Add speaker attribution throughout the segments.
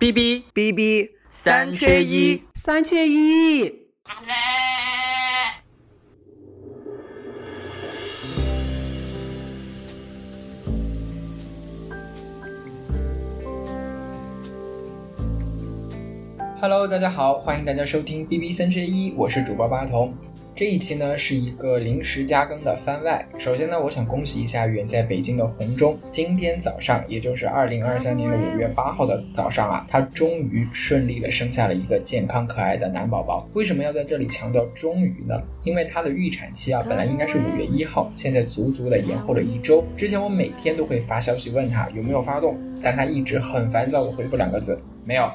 Speaker 1: B B
Speaker 2: B B
Speaker 1: 三缺一，
Speaker 2: 三缺一。
Speaker 1: Hello，大家好，欢迎大家收听 B B 三缺一，我是主播八童。这一期呢是一个临时加更的番外。首先呢，我想恭喜一下远在北京的红中，今天早上，也就是二零二三年的五月八号的早上啊，他终于顺利的生下了一个健康可爱的男宝宝。为什么要在这里强调终于呢？因为他的预产期啊，本来应该是五月一号，现在足足的延后了一周。之前我每天都会发消息问他有没有发动，但他一直很烦躁的回复两个字：没有。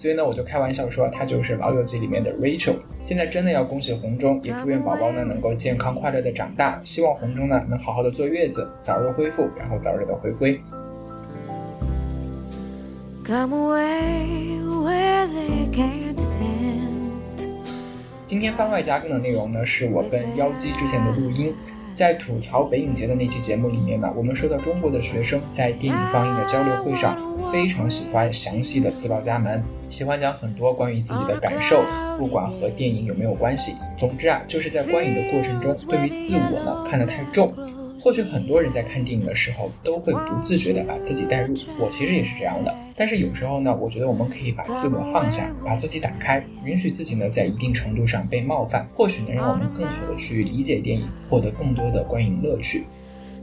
Speaker 1: 所以呢，我就开玩笑说，他就是《老友记》里面的 Rachel。现在真的要恭喜红中，也祝愿宝宝呢能够健康快乐的长大。希望红中呢能好好的坐月子，早日恢复，然后早日的回归。今天番外加更的内容呢，是我跟妖姬之前的录音。在吐槽北影节的那期节目里面呢，我们说到中国的学生在电影放映的交流会上，非常喜欢详细的自报家门，喜欢讲很多关于自己的感受，不管和电影有没有关系。总之啊，就是在观影的过程中，对于自我呢看得太重。或许很多人在看电影的时候都会不自觉地把自己带入，我其实也是这样的。但是有时候呢，我觉得我们可以把自我放下，把自己打开，允许自己呢在一定程度上被冒犯，或许能让我们更好的去理解电影，获得更多的观影乐趣。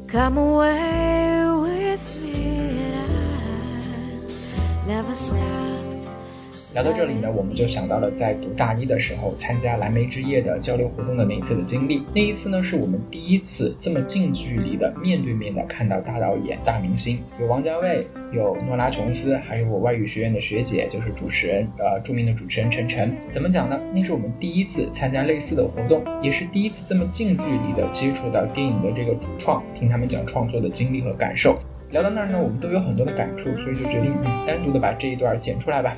Speaker 1: Come away with me never stop. 聊到这里呢，我们就想到了在读大一的时候参加蓝莓之夜的交流活动的那一次的经历。那一次呢，是我们第一次这么近距离的面对面的看到大导演、大明星，有王家卫，有诺拉琼斯，还有我外语学院的学姐，就是主持人，呃，著名的主持人陈晨。怎么讲呢？那是我们第一次参加类似的活动，也是第一次这么近距离的接触到电影的这个主创，听他们讲创作的经历和感受。聊到那儿呢，我们都有很多的感触，所以就决定，嗯，单独的把这一段剪出来吧。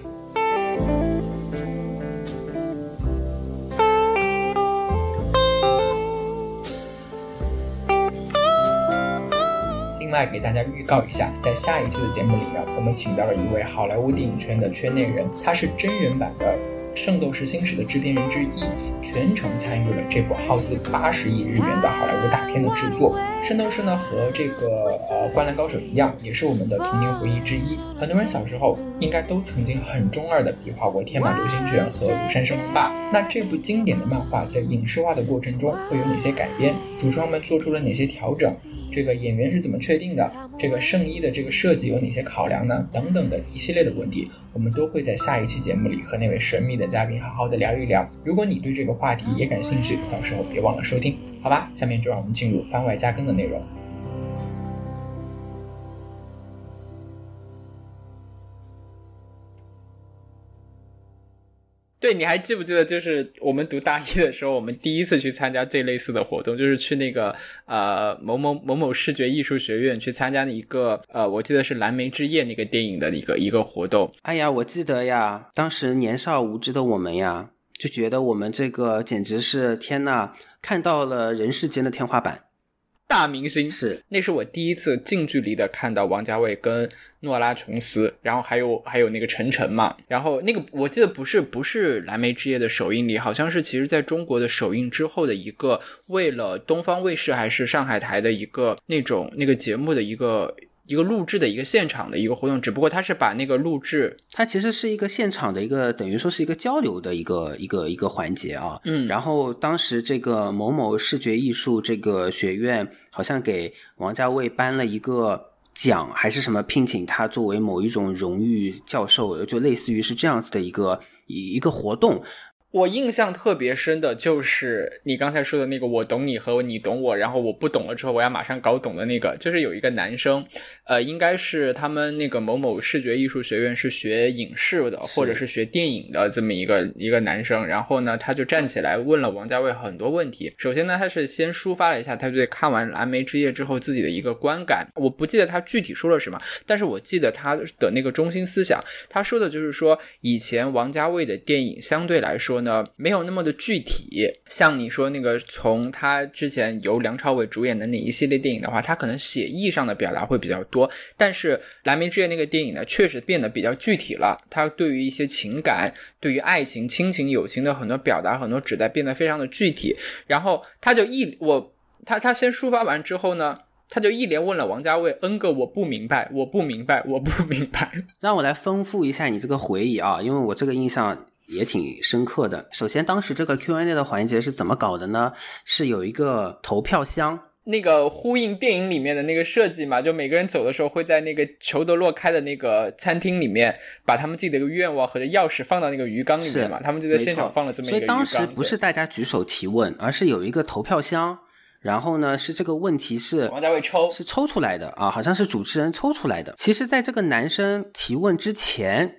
Speaker 1: 另外，给大家预告一下，在下一期的节目里呢，我们请到了一位好莱坞电影圈的圈内人，他是真人版的。《圣斗士星矢》的制片人之一，全程参与了这部耗资八十亿日元的好莱坞大片的制作。《圣斗士》呢，和这个呃《灌篮高手》一样，也是我们的童年回忆之一。很多人小时候应该都曾经很中二的比划过天马流星拳和庐山升龙霸。那这部经典的漫画在影视化的过程中会有哪些改编？主创们做出了哪些调整？这个演员是怎么确定的？这个圣衣的这个设计有哪些考量呢？等等的一系列的问题，我们都会在下一期节目里和那位神秘的嘉宾好好的聊一聊。如果你对这个话题也感兴趣，到时候别忘了收听，好吧？下面就让我们进入番外加更的内容。对，你还记不记得，就是我们读大一的时候，我们第一次去参加这类似的活动，就是去那个呃某某某某视觉艺术学院去参加一个呃，我记得是《蓝莓之夜》那个电影的一个一个活动。
Speaker 2: 哎呀，我记得呀，当时年少无知的我们呀，就觉得我们这个简直是天呐，看到了人世间的天花板。
Speaker 1: 大明星
Speaker 2: 是，
Speaker 1: 那是我第一次近距离的看到王家卫跟诺拉琼斯，然后还有还有那个陈晨嘛，然后那个我记得不是不是蓝莓之夜的首映礼，好像是其实在中国的首映之后的一个为了东方卫视还是上海台的一个那种那个节目的一个。一个录制的一个现场的一个活动，只不过他是把那个录制，
Speaker 2: 它其实是一个现场的一个等于说是一个交流的一个一个一个环节啊。
Speaker 1: 嗯，
Speaker 2: 然后当时这个某某视觉艺术这个学院好像给王家卫颁了一个奖，还是什么聘请他作为某一种荣誉教授，就类似于是这样子的一个一一个活动。
Speaker 1: 我印象特别深的就是你刚才说的那个“我懂你”和“你懂我”，然后我不懂了之后，我要马上搞懂的那个，就是有一个男生，呃，应该是他们那个某某视觉艺术学院是学影视的，或者是学电影的这么一个一个男生，然后呢，他就站起来问了王家卫很多问题。首先呢，他是先抒发了一下他对看完《蓝莓之夜》之后自己的一个观感。我不记得他具体说了什么，但是我记得他的那个中心思想，他说的就是说，以前王家卫的电影相对来说。呢，没有那么的具体。像你说那个，从他之前由梁朝伟主演的那一系列电影的话，他可能写意上的表达会比较多。但是《蓝莓之夜》那个电影呢，确实变得比较具体了。他对于一些情感、对于爱情、亲情、友情的很多表达、很多指代变得非常的具体。然后他就一我他他先抒发完之后呢。他就一连问了王家卫 N 个我不明白，我不明白，我不明白。
Speaker 2: 让我来丰富一下你这个回忆啊，因为我这个印象也挺深刻的。首先，当时这个 Q&A 的环节是怎么搞的呢？是有一个投票箱，
Speaker 1: 那个呼应电影里面的那个设计嘛，就每个人走的时候会在那个裘德洛开的那个餐厅里面，把他们自己的一个愿望和钥匙放到那个鱼缸里面嘛。他们就在现场放了这么一个
Speaker 2: 所以当时不是大家举手提问，而是有一个投票箱。然后呢，是这个问题是
Speaker 1: 王家卫抽
Speaker 2: 是抽出来的啊，好像是主持人抽出来的。其实，在这个男生提问之前，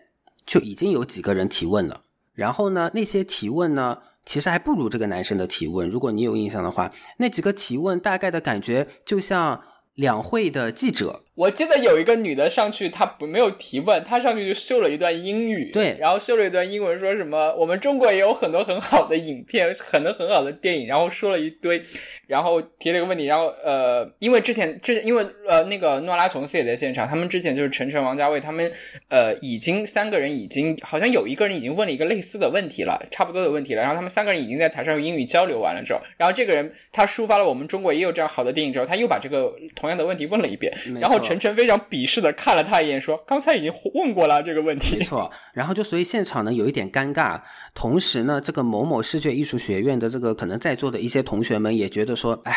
Speaker 2: 就已经有几个人提问了。然后呢，那些提问呢，其实还不如这个男生的提问。如果你有印象的话，那几个提问大概的感觉就像两会的记者。
Speaker 1: 我记得有一个女的上去，她不没有提问，她上去就秀了一段英语，
Speaker 2: 对，
Speaker 1: 然后秀了一段英文，说什么我们中国也有很多很好的影片，很多很好的电影，然后说了一堆，然后提了一个问题，然后呃，因为之前之前因为呃那个诺拉琼斯也在现场，他们之前就是陈晨、王家卫他们呃已经三个人已经好像有一个人已经问了一个类似的问题了，差不多的问题了，然后他们三个人已经在台上用英语交流完了之后，然后这个人他抒发了我们中国也有这样好的电影之后，他又把这个同样的问题问了一遍，然后。陈晨非常鄙视的看了他一眼，说：“刚才已经问过了这个问题。”
Speaker 2: 没错，然后就所以现场呢有一点尴尬，同时呢，这个某某视觉艺术学院的这个可能在座的一些同学们也觉得说：“哎，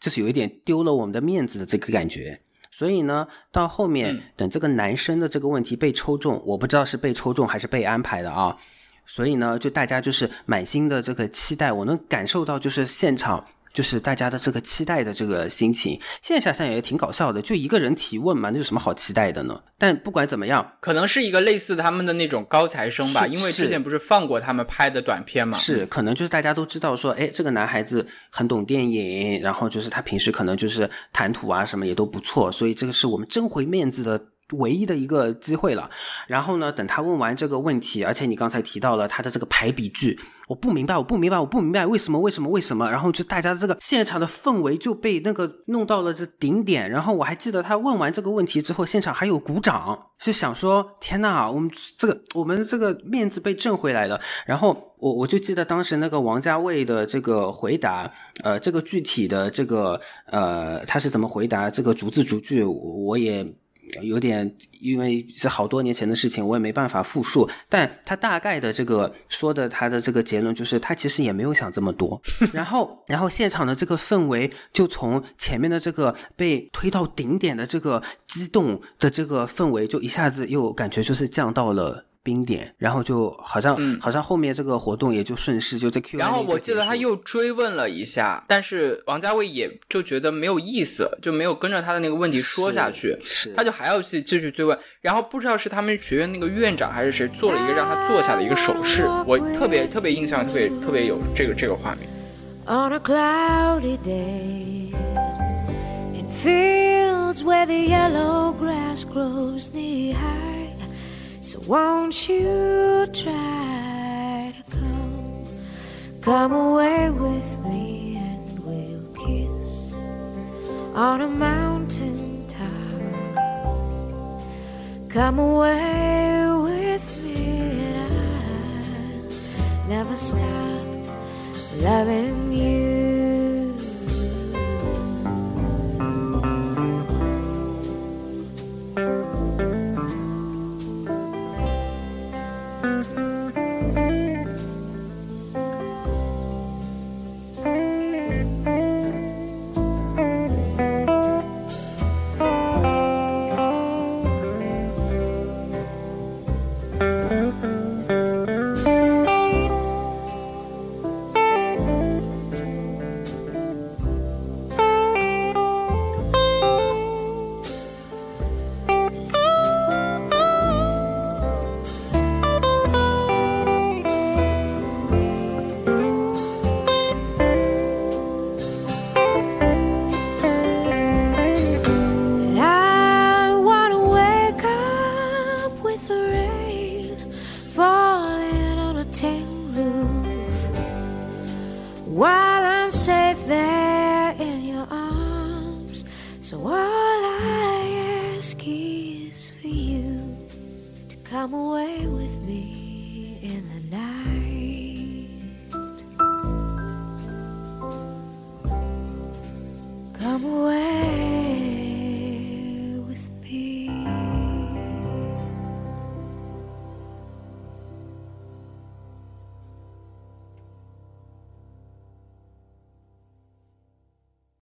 Speaker 2: 就是有一点丢了我们的面子的这个感觉。”所以呢，到后面等这个男生的这个问题被抽中，我不知道是被抽中还是被安排的啊。所以呢，就大家就是满心的这个期待，我能感受到就是现场。就是大家的这个期待的这个心情，现在想想也挺搞笑的。就一个人提问嘛，那有什么好期待的呢？但不管怎么样，
Speaker 1: 可能是一个类似他们的那种高材生吧，因为之前不是放过他们拍的短片嘛。
Speaker 2: 是，可能就是大家都知道说，哎，这个男孩子很懂电影，然后就是他平时可能就是谈吐啊什么也都不错，所以这个是我们争回面子的。唯一的一个机会了，然后呢，等他问完这个问题，而且你刚才提到了他的这个排比句，我不明白，我不明白，我不明白为什么，为什么，为什么？然后就大家这个现场的氛围就被那个弄到了这顶点。然后我还记得他问完这个问题之后，现场还有鼓掌，是想说天呐，我们这个我们这个面子被挣回来了。然后我我就记得当时那个王家卫的这个回答，呃，这个具体的这个呃他是怎么回答这个逐字逐句，我也。有点，因为是好多年前的事情，我也没办法复述。但他大概的这个说的，他的这个结论就是，他其实也没有想这么多。然后，然后现场的这个氛围就从前面的这个被推到顶点的这个激动的这个氛围，就一下子又感觉就是降到了。冰点，然后就好像，好像后面这个活动也就顺势就这 Q。
Speaker 1: 然后我记得他又追问了一下，但是王家卫也就觉得没有意思，就没有跟着他的那个问题说下去，他就还要去继续追问。然后不知道是他们学院那个院长还是谁做了一个让他坐下的一个手势，我特别特别印象特别特别有这个这个画面。On a cloudy day in fields where the yellow grass grows knee high. So won't you try to come, come away with me and we'll kiss on a mountain top. Come away with me and I'll never stop loving you.
Speaker 3: while I'm safe there in your arms. So all I ask is for you to come away with.